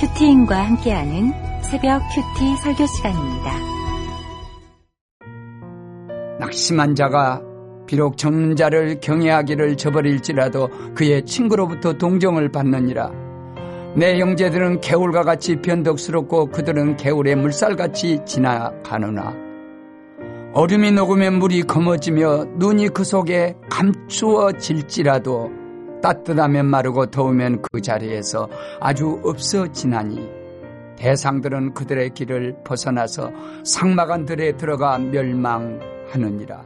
큐티인과 함께하는 새벽 큐티 설교 시간입니다. 낙심한 자가 비록 정는 자를 경외하기를 저버릴지라도 그의 친구로부터 동정을 받느니라. 내 형제들은 개울과 같이 변덕스럽고 그들은 개울의 물살같이 지나가느나. 얼음이 녹으면 물이 검어지며 눈이 그 속에 감추어질지라도 따뜻하면 마르고 더우면 그 자리에서 아주 없어지나니 대상들은 그들의 길을 벗어나서 상막한 들에 들어가 멸망하느니라.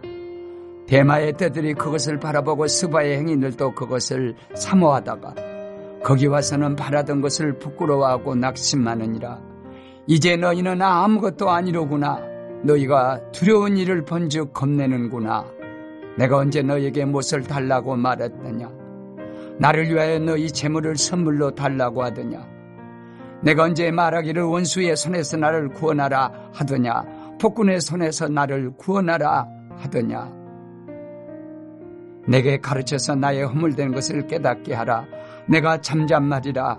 대마의 떼들이 그것을 바라보고 스바의 행인들도 그것을 사모하다가 거기 와서는 바라던 것을 부끄러워하고 낙심하느니라. 이제 너희는 아무것도 아니로구나. 너희가 두려운 일을 번즉 겁내는구나. 내가 언제 너에게 무엇을 달라고 말했느냐. 나를 위하여 너희 재물을 선물로 달라고 하더냐. 내가 언제 말하기를 원수의 손에서 나를 구원하라 하더냐. 폭군의 손에서 나를 구원하라 하더냐. 내게 가르쳐서 나의 허물된 것을 깨닫게 하라. 내가 잠잠 말이라.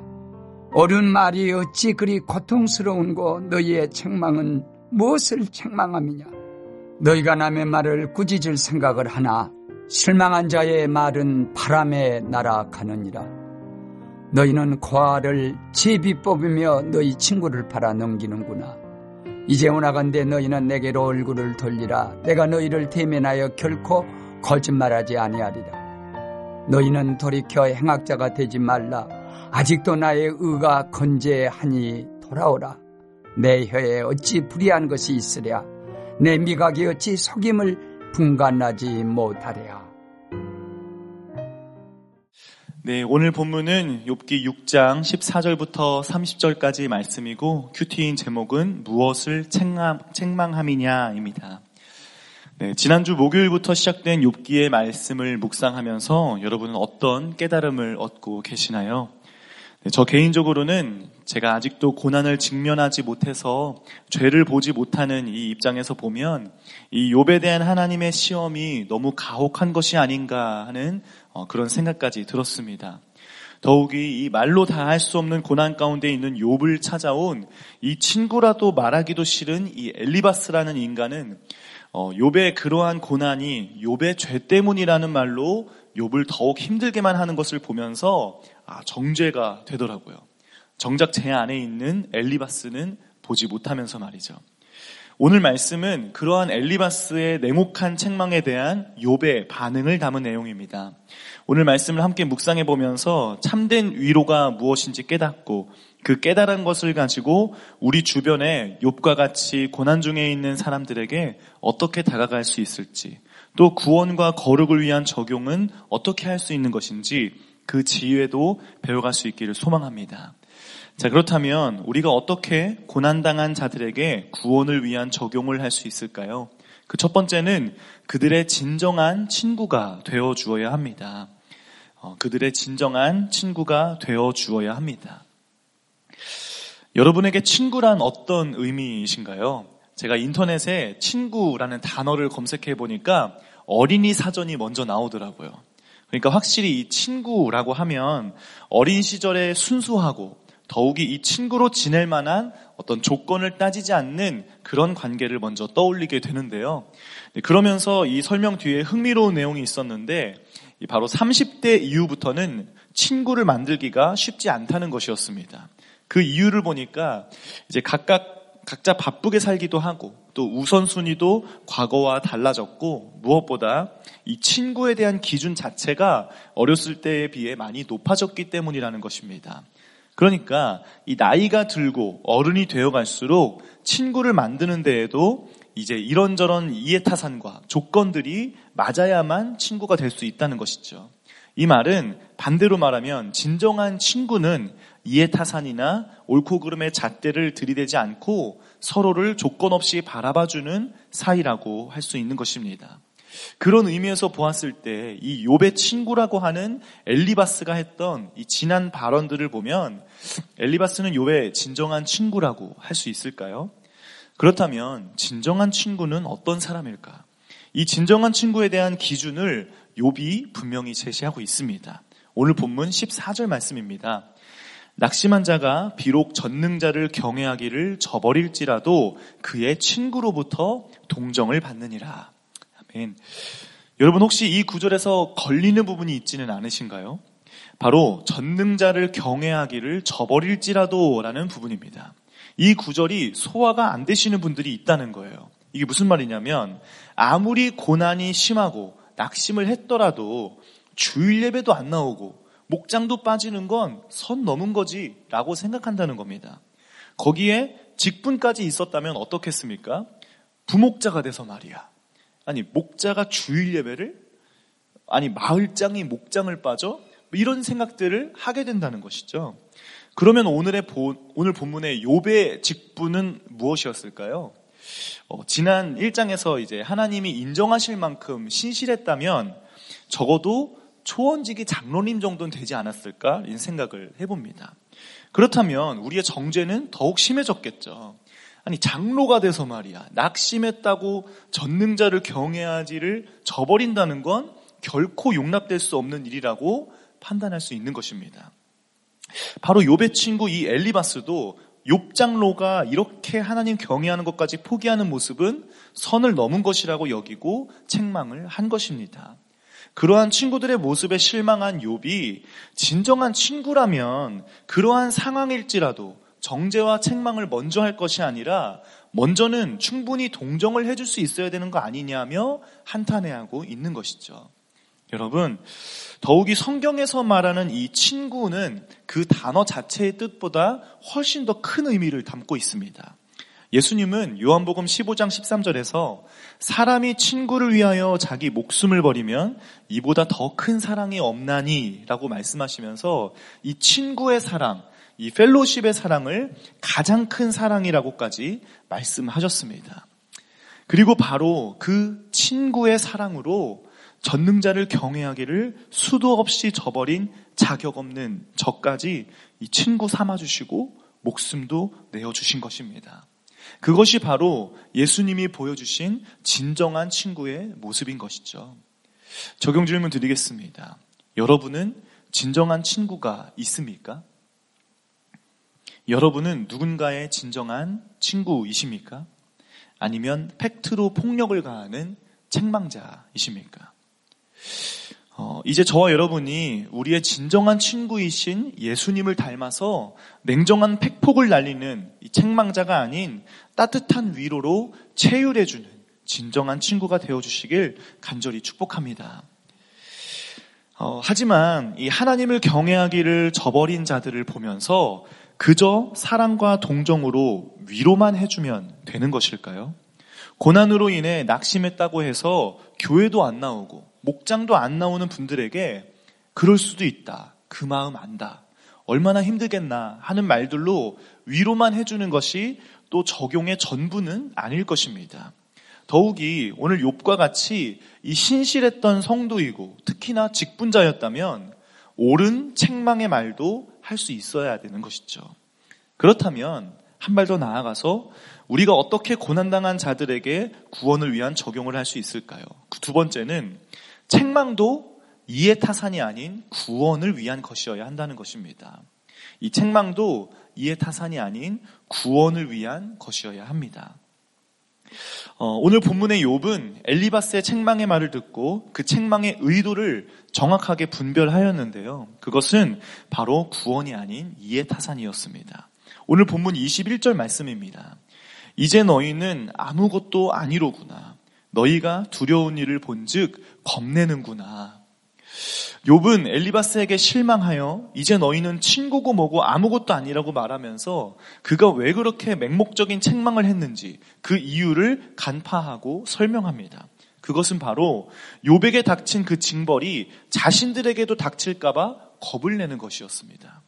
어른 말이 어찌 그리 고통스러운고 너희의 책망은 무엇을 책망함이냐. 너희가 남의 말을 꾸짖을 생각을 하나 실망한 자의 말은 바람에 날아가느니라. 너희는 고아를 제비 뽑으며 너희 친구를 팔아 넘기는구나. 이제 오나간데 너희는 내게로 얼굴을 돌리라. 내가 너희를 대면하여 결코 거짓말하지 아니하리라. 너희는 돌이켜 행악자가 되지 말라. 아직도 나의 의가 건재하니 돌아오라. 내 혀에 어찌 불의한 것이 있으랴. 내 미각이 어찌 속임을 분간하지 못하랴. 네, 오늘 본문은 욥기 6장 14절부터 30절까지 말씀이고 큐티인 제목은 무엇을 책망, 책망 함이냐입니다. 네, 지난주 목요일부터 시작된 욥기의 말씀을 묵상하면서 여러분은 어떤 깨달음을 얻고 계시나요? 네, 저 개인적으로는 제가 아직도 고난을 직면하지 못해서 죄를 보지 못하는 이 입장에서 보면 이 욥에 대한 하나님의 시험이 너무 가혹한 것이 아닌가 하는 어, 그런 생각까지 들었습니다. 더욱이 이 말로 다 할 수 없는 고난 가운데 있는 욥을 찾아온 이 친구라도 말하기도 싫은 이 엘리바스라는 인간은 어, 욥의 그러한 고난이 욥의 죄 때문이라는 말로 욥을 더욱 힘들게만 하는 것을 보면서 아, 정죄가 되더라고요. 정작 제 안에 있는 엘리바스는 보지 못하면서 말이죠. 오늘 말씀은 그러한 엘리바스의 냉혹한 책망에 대한 욥의 반응을 담은 내용입니다. 오늘 말씀을 함께 묵상해 보면서 참된 위로가 무엇인지 깨닫고 그 깨달은 것을 가지고 우리 주변에 욥과 같이 고난 중에 있는 사람들에게 어떻게 다가갈 수 있을지 또 구원과 거룩을 위한 적용은 어떻게 할 수 있는 것인지 그 지혜도 배워갈 수 있기를 소망합니다. 자, 그렇다면 우리가 어떻게 고난당한 자들에게 구원을 위한 적용을 할 수 있을까요? 그 첫 번째는 그들의 진정한 친구가 되어 주어야 합니다. 어, 그들의 진정한 친구가 되어 주어야 합니다. 여러분에게 친구란 어떤 의미이신가요? 제가 인터넷에 친구라는 단어를 검색해 보니까 어린이 사전이 먼저 나오더라고요. 그러니까 확실히 이 친구라고 하면 어린 시절에 순수하고 더욱이 이 친구로 지낼 만한 어떤 조건을 따지지 않는 그런 관계를 먼저 떠올리게 되는데요. 네, 그러면서 이 설명 뒤에 흥미로운 내용이 있었는데 바로 30대 이후부터는 친구를 만들기가 쉽지 않다는 것이었습니다. 그 이유를 보니까 이제 각각 각자 바쁘게 살기도 하고 또 우선순위도 과거와 달라졌고 무엇보다 이 친구에 대한 기준 자체가 어렸을 때에 비해 많이 높아졌기 때문이라는 것입니다. 그러니까 이 나이가 들고 어른이 되어 갈수록 친구를 만드는 데에도 이제 이런저런 이해타산과 조건들이 맞아야만 친구가 될 수 있다는 것이죠. 이 말은 반대로 말하면 진정한 친구는 이해타산이나 옳고 그름의 잣대를 들이대지 않고 서로를 조건 없이 바라봐주는 사이라고 할 수 있는 것입니다. 그런 의미에서 보았을 때이 욥의 친구라고 하는 엘리바스가 했던 이 지난 발언들을 보면 엘리바스는 욥의 진정한 친구라고 할 수 있을까요? 그렇다면 진정한 친구는 어떤 사람일까? 이 진정한 친구에 대한 기준을 욥이 분명히 제시하고 있습니다. 오늘 본문 14절 말씀입니다. 낙심한 자가 비록 전능자를 경외하기를 저버릴지라도 그의 친구로부터 동정을 받느니라. 아멘. 여러분 혹시 이 구절에서 걸리는 부분이 있지는 않으신가요? 바로 전능자를 경외하기를 저버릴지라도 라는 부분입니다. 이 구절이 소화가 안 되시는 분들이 있다는 거예요. 이게 무슨 말이냐면 아무리 고난이 심하고 낙심을 했더라도 주일 예배도 안 나오고 목장도 빠지는 건 선 넘은 거지 라고 생각한다는 겁니다. 거기에 직분까지 있었다면 어떻겠습니까? 부목자가 돼서 말이야. 아니, 목자가 주일 예배를? 아니, 마을장이 목장을 빠져? 뭐 이런 생각들을 하게 된다는 것이죠. 그러면 오늘의 본, 오늘 본문의 욥의 직분은 무엇이었을까요? 어, 지난 1장에서 이제 하나님이 인정하실 만큼 신실했다면 적어도 초원직이 장로님 정도는 되지 않았을까? 이런 생각을 해봅니다. 그렇다면 우리의 정죄는 더욱 심해졌겠죠. 아니, 장로가 돼서 말이야. 낙심했다고 전능자를 경외하지를 저버린다는 건 결코 용납될 수 없는 일이라고 판단할 수 있는 것입니다. 바로 욥의 친구 이 엘리바스도 욥 장로가 이렇게 하나님 경외하는 것까지 포기하는 모습은 선을 넘은 것이라고 여기고 책망을 한 것입니다. 그러한 친구들의 모습에 실망한 욥이 진정한 친구라면 그러한 상황일지라도 정죄와 책망을 먼저 할 것이 아니라 먼저는 충분히 동정을 해줄 수 있어야 되는 거 아니냐며 한탄해하고 있는 것이죠. 여러분, 더욱이 성경에서 말하는 이 친구는 그 단어 자체의 뜻보다 훨씬 더 큰 의미를 담고 있습니다. 예수님은 요한복음 15장 13절에서 사람이 친구를 위하여 자기 목숨을 버리면 이보다 더 큰 사랑이 없나니 라고 말씀하시면서 이 친구의 사랑, 이 펠로십의 사랑을 가장 큰 사랑이라고까지 말씀하셨습니다. 그리고 바로 그 친구의 사랑으로 전능자를 경외하기를 수도 없이 저버린 자격 없는 저까지 이 친구 삼아주시고 목숨도 내어주신 것입니다. 그것이 바로 예수님이 보여주신 진정한 친구의 모습인 것이죠. 적용 질문 드리겠습니다. 여러분은 진정한 친구가 있습니까? 여러분은 누군가의 진정한 친구이십니까? 아니면 팩트로 폭력을 가하는 책망자이십니까? 어, 이제 저와 여러분이 우리의 진정한 친구이신 예수님을 닮아서 냉정한 팩폭을 날리는 이 책망자가 아닌 따뜻한 위로로 체휼해주는 진정한 친구가 되어주시길 간절히 축복합니다. 어, 하지만 이 하나님을 경외하기를 저버린 자들을 보면서 그저 사랑과 동정으로 위로만 해주면 되는 것일까요? 고난으로 인해 낙심했다고 해서 교회도 안 나오고 목장도 안 나오는 분들에게 그럴 수도 있다. 그 마음 안다. 얼마나 힘들겠나 하는 말들로 위로만 해주는 것이 또 적용의 전부는 아닐 것입니다. 더욱이 오늘 욥과 같이 이 신실했던 성도이고 특히나 직분자였다면 옳은 책망의 말도 할 수 있어야 되는 것이죠. 그렇다면 한 발 더 나아가서 우리가 어떻게 고난당한 자들에게 구원을 위한 적용을 할 수 있을까요? 그 두 번째는 책망도 이해 타산이 아닌 구원을 위한 것이어야 한다는 것입니다. 이 책망도 이해 타산이 아닌 구원을 위한 것이어야 합니다. 어, 오늘 본문의 욥은 엘리바스의 책망의 말을 듣고 그 책망의 의도를 정확하게 분별하였는데요. 그것은 바로 구원이 아닌 이해 타산이었습니다. 오늘 본문 21절 말씀입니다. 이제 너희는 아무것도 아니로구나. 너희가 두려운 일을 본즉 겁내는구나. 욥은 엘리바스에게 실망하여 이제 너희는 친구고 뭐고 아무것도 아니라고 말하면서 그가 왜 그렇게 맹목적인 책망을 했는지 그 이유를 간파하고 설명합니다. 그것은 바로 욥에게 닥친 그 징벌이 자신들에게도 닥칠까봐 겁을 내는 것이었습니다.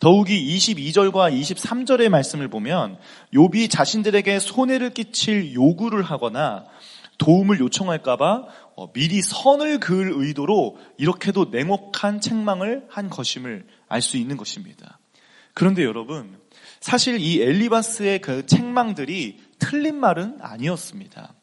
더욱이 22절과 23절의 말씀을 보면 욥이 자신들에게 손해를 끼칠 요구를 하거나 도움을 요청할까봐 어, 미리 선을 그을 의도로 이렇게도 냉혹한 책망을 한 것임을 알 수 있는 것입니다. 그런데 여러분, 사실 이 엘리바스의 그 책망들이 틀린 말은 아니었습니다.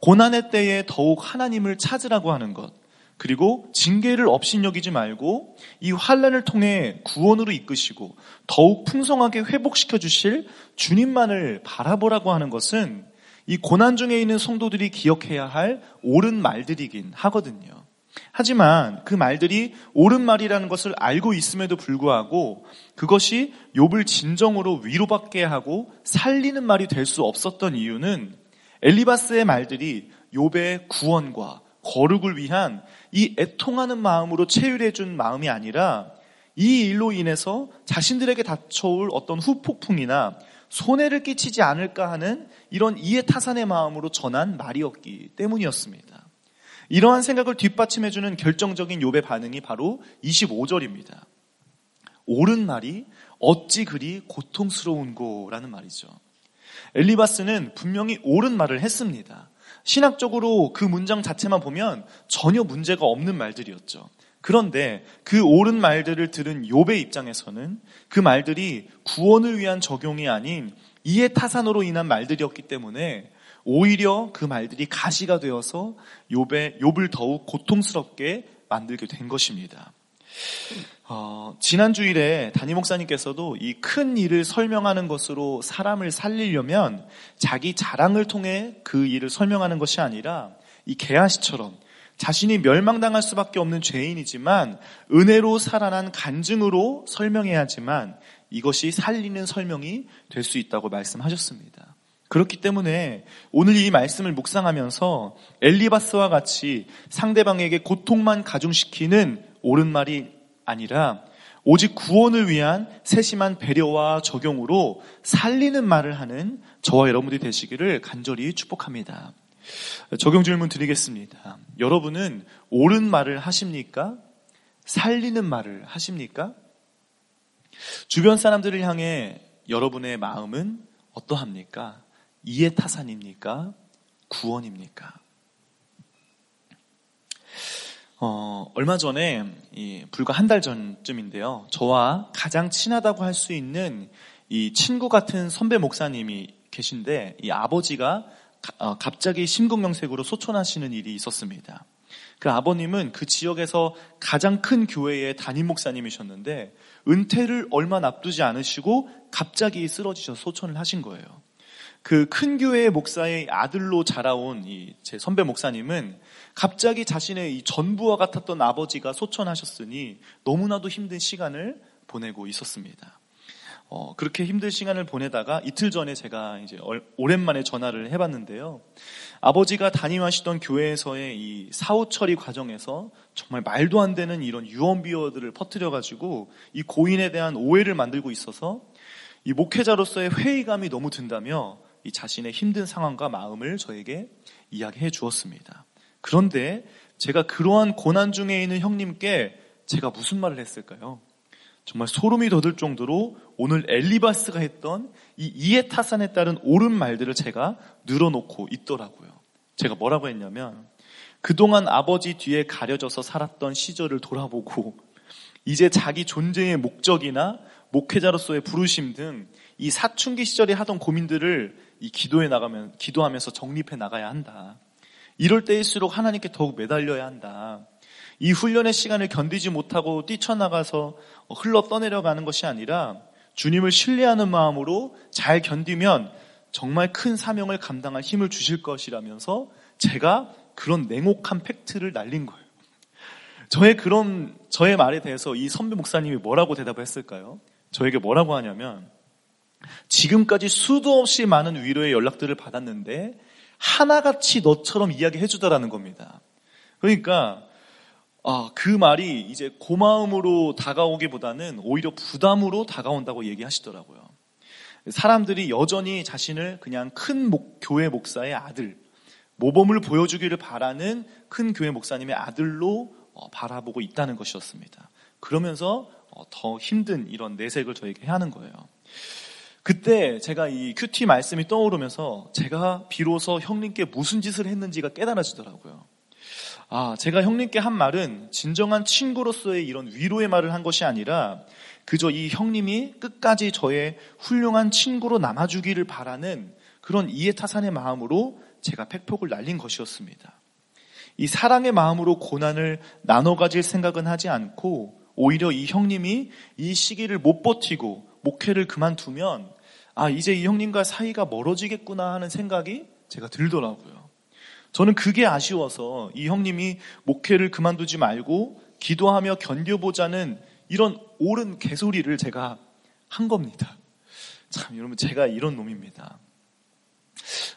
고난의 때에 더욱 하나님을 찾으라고 하는 것, 그리고 징계를 업신여기지 말고 이 환란을 통해 구원으로 이끄시고 더욱 풍성하게 회복시켜 주실 주님만을 바라보라고 하는 것은 이 고난 중에 있는 성도들이 기억해야 할 옳은 말들이긴 하거든요. 하지만 그 말들이 옳은 말이라는 것을 알고 있음에도 불구하고 그것이 욥을 진정으로 위로받게 하고 살리는 말이 될 수 없었던 이유는 엘리바스의 말들이 욥의 구원과 거룩을 위한 이 애통하는 마음으로 체휼해 준 마음이 아니라 이 일로 인해서 자신들에게 닥쳐올 어떤 후폭풍이나 손해를 끼치지 않을까 하는 이런 이해타산의 마음으로 전한 말이었기 때문이었습니다. 이러한 생각을 뒷받침해주는 결정적인 욥의 반응이 바로 25절입니다. 옳은 말이 어찌 그리 고통스러운고라는 말이죠. 엘리바스는 분명히 옳은 말을 했습니다. 신학적으로 그 문장 자체만 보면 전혀 문제가 없는 말들이었죠. 그런데 그 옳은 말들을 들은 욥의 입장에서는 그 말들이 구원을 위한 적용이 아닌 이해 타산으로 인한 말들이었기 때문에 오히려 그 말들이 가시가 되어서 욥의 욥을 더욱 고통스럽게 만들게 된 것입니다. 어, 지난 주일에 담임 목사님께서도 이 큰 일을 설명하는 것으로 사람을 살리려면 자기 자랑을 통해 그 일을 설명하는 것이 아니라 이 개아시처럼 자신이 멸망당할 수밖에 없는 죄인이지만 은혜로 살아난 간증으로 설명해야지만 이것이 살리는 설명이 될 수 있다고 말씀하셨습니다. 그렇기 때문에 오늘 이 말씀을 묵상하면서 엘리바스와 같이 상대방에게 고통만 가중시키는 옳은 말이 아니라 오직 구원을 위한 세심한 배려와 적용으로 살리는 말을 하는 저와 여러분들이 되시기를 간절히 축복합니다. 적용 질문 드리겠습니다. 여러분은 옳은 말을 하십니까? 살리는 말을 하십니까? 주변 사람들을 향해 여러분의 마음은 어떠합니까? 이해 타산입니까? 구원입니까? 어, 얼마 전에 불과 한 달 전쯤인데요. 저와 가장 친하다고 할 수 있는 이 친구 같은 선배 목사님이 계신데 이 아버지가 어, 갑자기 심근경색으로 소천하시는 일이 있었습니다. 그 아버님은 그 지역에서 가장 큰 교회의 담임 목사님이셨는데 은퇴를 얼마 앞두지 않으시고 갑자기 쓰러지셔서 소천을 하신 거예요. 그 큰 교회의 목사의 아들로 자라온 이 제 선배 목사님은 갑자기 자신의 이 전부와 같았던 아버지가 소천하셨으니 너무나도 힘든 시간을 보내고 있었습니다. 어, 그렇게 힘든 시간을 보내다가 이틀 전에 제가 이제 오랜만에 전화를 해봤는데요. 아버지가 담임하시던 교회에서의 이 사후 처리 과정에서 정말 말도 안 되는 이런 유언비어들을 퍼뜨려가지고 이 고인에 대한 오해를 만들고 있어서 이 목회자로서의 회의감이 너무 든다며 이 자신의 힘든 상황과 마음을 저에게 이야기해 주었습니다. 그런데 제가 그러한 고난 중에 있는 형님께 제가 무슨 말을 했을까요? 정말 소름이 돋을 정도로 오늘 엘리바스가 했던 이 이해타산에 따른 옳은 말들을 제가 늘어놓고 있더라고요. 제가 뭐라고 했냐면 그동안 아버지 뒤에 가려져서 살았던 시절을 돌아보고 이제 자기 존재의 목적이나 목회자로서의 부르심 등 이 사춘기 시절에 하던 고민들을 이 기도에 나가면 기도하면서 정립해 나가야 한다. 이럴 때일수록 하나님께 더욱 매달려야 한다. 이 훈련의 시간을 견디지 못하고 뛰쳐나가서 흘러 떠내려가는 것이 아니라 주님을 신뢰하는 마음으로 잘 견디면 정말 큰 사명을 감당할 힘을 주실 것이라면서 제가 그런 냉혹한 팩트를 날린 거예요. 저의 그런, 저의 말에 대해서 이 선배 목사님이 뭐라고 대답을 했을까요? 저에게 뭐라고 하냐면, 지금까지 수도 없이 많은 위로의 연락들을 받았는데, 하나같이 너처럼 이야기해 주더라는 겁니다. 그러니까, 아, 그 말이 이제 고마움으로 다가오기보다는 오히려 부담으로 다가온다고 얘기하시더라고요. 사람들이 여전히 자신을 그냥 큰 목, 교회 목사의 아들, 모범을 보여주기를 바라는 큰 교회 목사님의 아들로 어, 바라보고 있다는 것이었습니다. 그러면서 어, 더 힘든 이런 내색을 저에게 하는 거예요. 그때 제가 이 큐티 말씀이 떠오르면서 제가 비로소 형님께 무슨 짓을 했는지가 깨달아지더라고요. 아, 제가 형님께 한 말은 진정한 친구로서의 이런 위로의 말을 한 것이 아니라 그저 이 형님이 끝까지 저의 훌륭한 친구로 남아주기를 바라는 그런 이해타산의 마음으로 제가 팩폭을 날린 것이었습니다. 이 사랑의 마음으로 고난을 나눠 가질 생각은 하지 않고 오히려 이 형님이 이 시기를 못 버티고 목회를 그만두면 아, 이제 이 형님과 사이가 멀어지겠구나 하는 생각이 제가 들더라고요. 저는 그게 아쉬워서 이 형님이 목회를 그만두지 말고 기도하며 견뎌보자는 이런 옳은 개소리를 제가 한 겁니다. 참, 여러분, 제가 이런 놈입니다.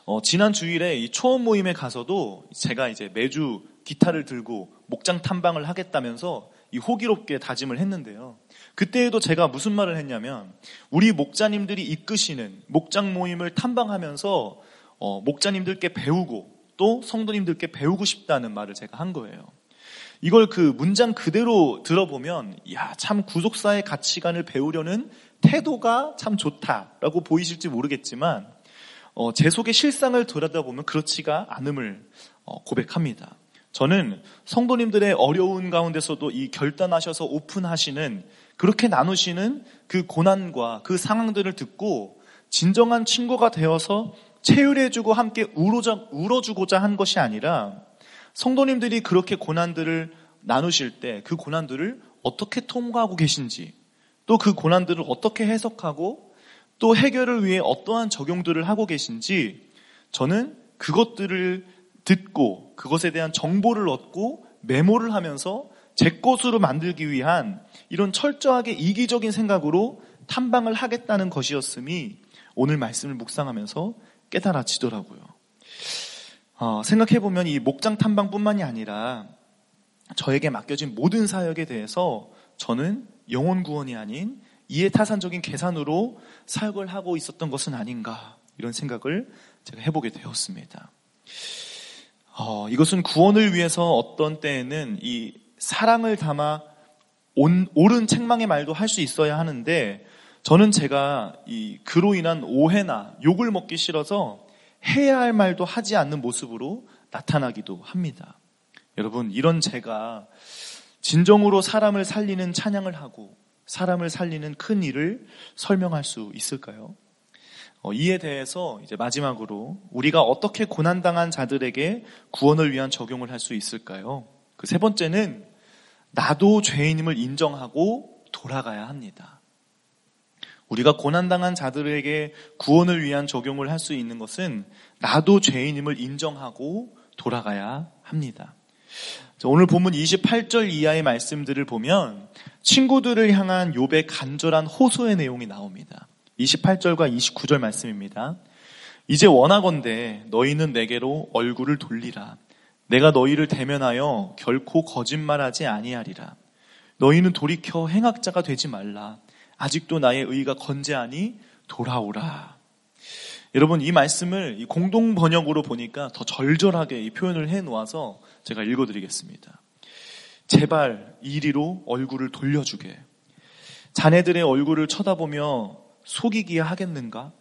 어, 지난 주일에 이 초원 모임에 가서도 제가 이제 매주 기타를 들고 목장 탐방을 하겠다면서 이 호기롭게 다짐을 했는데요. 그때에도 제가 무슨 말을 했냐면 우리 목자님들이 이끄시는 목장 모임을 탐방하면서 어, 목자님들께 배우고 또 성도님들께 배우고 싶다는 말을 제가 한 거예요. 이걸 그 문장 그대로 들어보면 야, 참 구속사의 가치관을 배우려는 태도가 참 좋다라고 보이실지 모르겠지만 어, 제 속의 실상을 들여다보면 그렇지가 않음을 어, 고백합니다. 저는 성도님들의 어려운 가운데서도 이 결단하셔서 오픈하시는 그렇게 나누시는 그 고난과 그 상황들을 듣고 진정한 친구가 되어서 체휼해주고 함께 울어줘, 울어주 고자 한 것이 아니라 성도님들이 그렇게 고난들을 나누실 때 그 고난들을 어떻게 통과하고 계신지 또 그 고난들을 어떻게 해석하고 또 해결을 위해 어떠한 적용들을 하고 계신지 저는 그것들을 듣고 그것에 대한 정보를 얻고 메모를 하면서 제 것으로 만들기 위한 이런 철저하게 이기적인 생각으로 탐방을 하겠다는 것이었음이 오늘 말씀을 묵상하면서 깨달아지더라고요. 어, 생각해보면 이 목장 탐방뿐만이 아니라 저에게 맡겨진 모든 사역에 대해서 저는 영혼 구원이 아닌 이해타산적인 계산으로 사역을 하고 있었던 것은 아닌가 이런 생각을 제가 해보게 되었습니다. 어, 이것은 구원을 위해서 어떤 때에는 이 사랑을 담아 온, 옳은 책망의 말도 할 수 있어야 하는데 저는 제가 이 그로 인한 오해나 욕을 먹기 싫어서 해야 할 말도 하지 않는 모습으로 나타나기도 합니다. 여러분, 이런 제가 진정으로 사람을 살리는 찬양을 하고 사람을 살리는 큰 일을 설명할 수 있을까요? 어, 이에 대해서 이제 마지막으로 우리가 어떻게 고난당한 자들에게 구원을 위한 적용을 할 수 있을까요? 그 세 번째는 나도 죄인임을 인정하고 돌아가야 합니다. 우리가 고난당한 자들에게 구원을 위한 적용을 할 수 있는 것은 나도 죄인임을 인정하고 돌아가야 합니다. 오늘 본문 28절 이하의 말씀들을 보면 친구들을 향한 욥의 간절한 호소의 내용이 나옵니다. 28절과 29절 말씀입니다. 이제 원하건대 너희는 내게로 얼굴을 돌리라. 내가 너희를 대면하여 결코 거짓말하지 아니하리라. 너희는 돌이켜 행악자가 되지 말라. 아직도 나의 의가 건재하니 돌아오라. 여러분 이 말씀을 공동 번역으로 보니까 더 절절하게 이 표현을 해 놓아서 제가 읽어 드리겠습니다. 제발 이리로 얼굴을 돌려주게. 자네들의 얼굴을 쳐다보며 속이기야 하겠는가?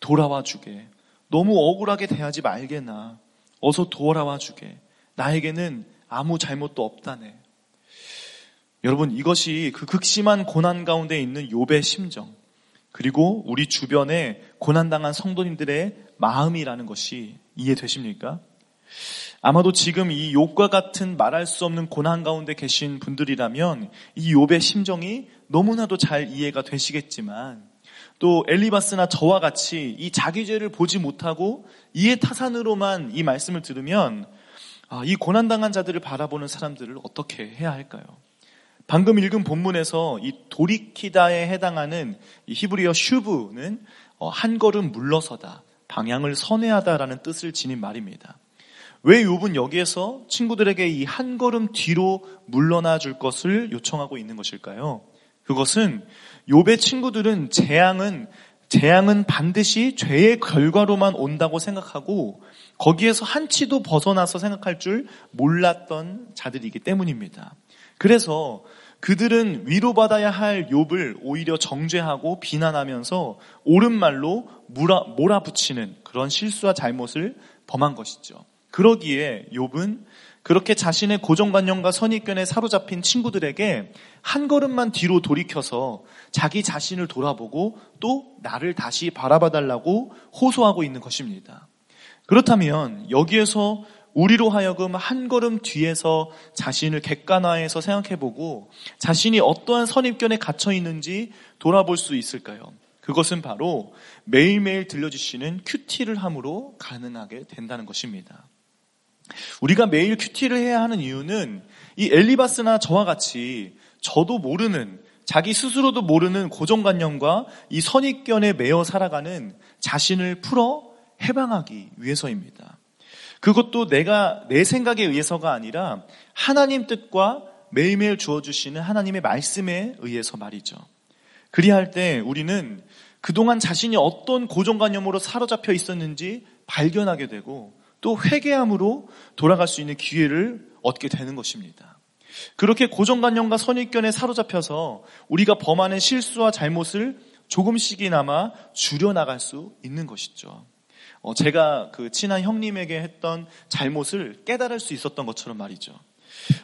돌아와 주게. 너무 억울하게 대하지 말게나. 어서 돌아와 주게. 나에게는 아무 잘못도 없다네. 여러분 이것이 그 극심한 고난 가운데 있는 욥의 심정 그리고 우리 주변에 고난당한 성도님들의 마음이라는 것이 이해되십니까? 아마도 지금 이 욥과 같은 말할 수 없는 고난 가운데 계신 분들이라면 이 욥의 심정이 너무나도 잘 이해가 되시겠지만 또 엘리바스나 저와 같이 이 자기 죄를 보지 못하고 이해 타산으로만 이 말씀을 들으면 아, 이 고난당한 자들을 바라보는 사람들을 어떻게 해야 할까요? 방금 읽은 본문에서 이 돌이키다에 해당하는 이 히브리어 슈브는 어, 한 걸음 물러서다, 방향을 선회하다라는 뜻을 지닌 말입니다. 왜 욥은 여기에서 친구들에게 이 한 걸음 뒤로 물러나 줄 것을 요청하고 있는 것일까요? 그것은 욥의 친구들은 재앙은 재앙은 반드시 죄의 결과로만 온다고 생각하고 거기에서 한치도 벗어나서 생각할 줄 몰랐던 자들이기 때문입니다. 그래서 그들은 위로받아야 할 욥을 오히려 정죄하고 비난하면서 옳은 말로 몰아, 몰아붙이는 그런 실수와 잘못을 범한 것이죠. 그러기에 욥은 그렇게 자신의 고정관념과 선입견에 사로잡힌 친구들에게 한 걸음만 뒤로 돌이켜서 자기 자신을 돌아보고 또 나를 다시 바라봐 달라고 호소하고 있는 것입니다. 그렇다면 여기에서 우리로 하여금 한 걸음 뒤에서 자신을 객관화해서 생각해보고 자신이 어떠한 선입견에 갇혀 있는지 돌아볼 수 있을까요? 그것은 바로 매일매일 들려주시는 큐티를 함으로 가능하게 된다는 것입니다. 우리가 매일 큐티를 해야 하는 이유는 이 엘리바스나 저와 같이 저도 모르는 자기 스스로도 모르는 고정관념과 이 선입견에 매여 살아가는 자신을 풀어 해방하기 위해서입니다. 그것도 내가 내 생각에 의해서가 아니라 하나님 뜻과 매일매일 주어주시는 하나님의 말씀에 의해서 말이죠. 그리할 때 우리는 그동안 자신이 어떤 고정관념으로 사로잡혀 있었는지 발견하게 되고 또 회개함으로 돌아갈 수 있는 기회를 얻게 되는 것입니다. 그렇게 고정관념과 선입견에 사로잡혀서 우리가 범하는 실수와 잘못을 조금씩이나마 줄여나갈 수 있는 것이죠. 어, 제가 그 친한 형님에게 했던 잘못을 깨달을 수 있었던 것처럼 말이죠.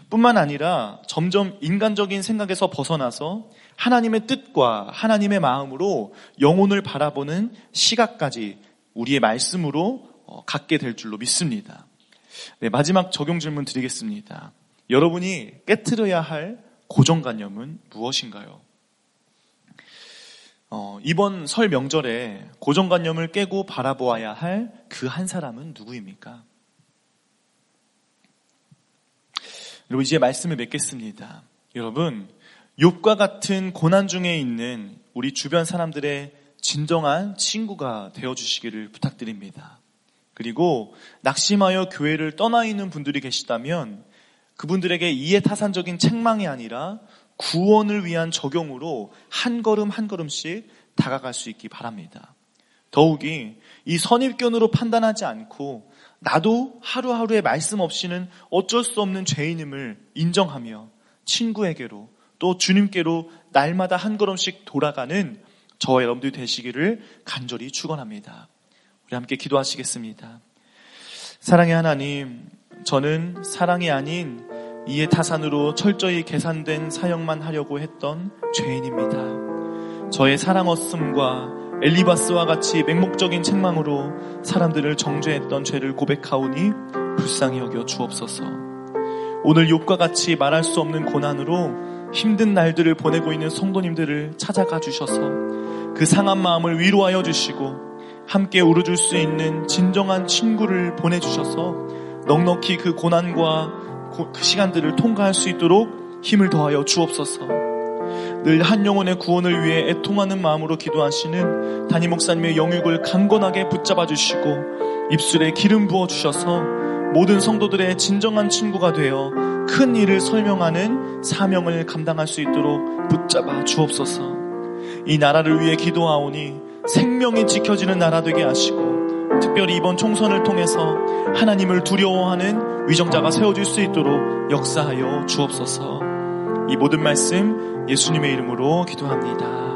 뿐만 아니라 점점 인간적인 생각에서 벗어나서 하나님의 뜻과 하나님의 마음으로 영혼을 바라보는 시각까지 우리의 말씀으로 어, 갖게 될 줄로 믿습니다. 네, 마지막 적용 질문 드리겠습니다. 여러분이 깨뜨려야 할 고정관념은 무엇인가요? 어, 이번 설 명절에 고정관념을 깨고 바라보아야 할 그 한 사람은 누구입니까? 여러분 이제 말씀을 맺겠습니다. 여러분 욥과 같은 고난 중에 있는 우리 주변 사람들의 진정한 친구가 되어 주시기를 부탁드립니다. 그리고 낙심하여 교회를 떠나 있는 분들이 계시다면 그분들에게 이해 타산적인 책망이 아니라 구원을 위한 적용으로 한 걸음 한 걸음씩 다가갈 수 있기 바랍니다. 더욱이 이 선입견으로 판단하지 않고 나도 하루하루의 말씀 없이는 어쩔 수 없는 죄인임을 인정하며 친구에게로 또 주님께로 날마다 한 걸음씩 돌아가는 저와 여러분들이 되시기를 간절히 축원합니다. 우리 함께 기도하시겠습니다. 사랑의 하나님, 저는 사랑이 아닌 이해 타산으로 철저히 계산된 사역만 하려고 했던 죄인입니다. 저의 사랑 없음과 엘리바스와 같이 맹목적인 책망으로 사람들을 정죄했던 죄를 고백하오니 불쌍히 여겨 주옵소서. 오늘 욕과 같이 말할 수 없는 고난으로 힘든 날들을 보내고 있는 성도님들을 찾아가 주셔서 그 상한 마음을 위로하여 주시고 함께 울어줄 수 있는 진정한 친구를 보내주셔서 넉넉히 그 고난과 그 시간들을 통과할 수 있도록 힘을 더하여 주옵소서. 늘 한 영혼의 구원을 위해 애통하는 마음으로 기도하시는 담임 목사님의 영육을 강건하게 붙잡아 주시고 입술에 기름 부어 주셔서 모든 성도들의 진정한 친구가 되어 큰 일을 설명하는 사명을 감당할 수 있도록 붙잡아 주옵소서. 이 나라를 위해 기도하오니 생명이 지켜지는 나라 되게 하시고 특별히 이번 총선을 통해서 하나님을 두려워하는 위정자가 세워질 수 있도록 역사하여 주옵소서. 이 모든 말씀 예수님의 이름으로 기도합니다.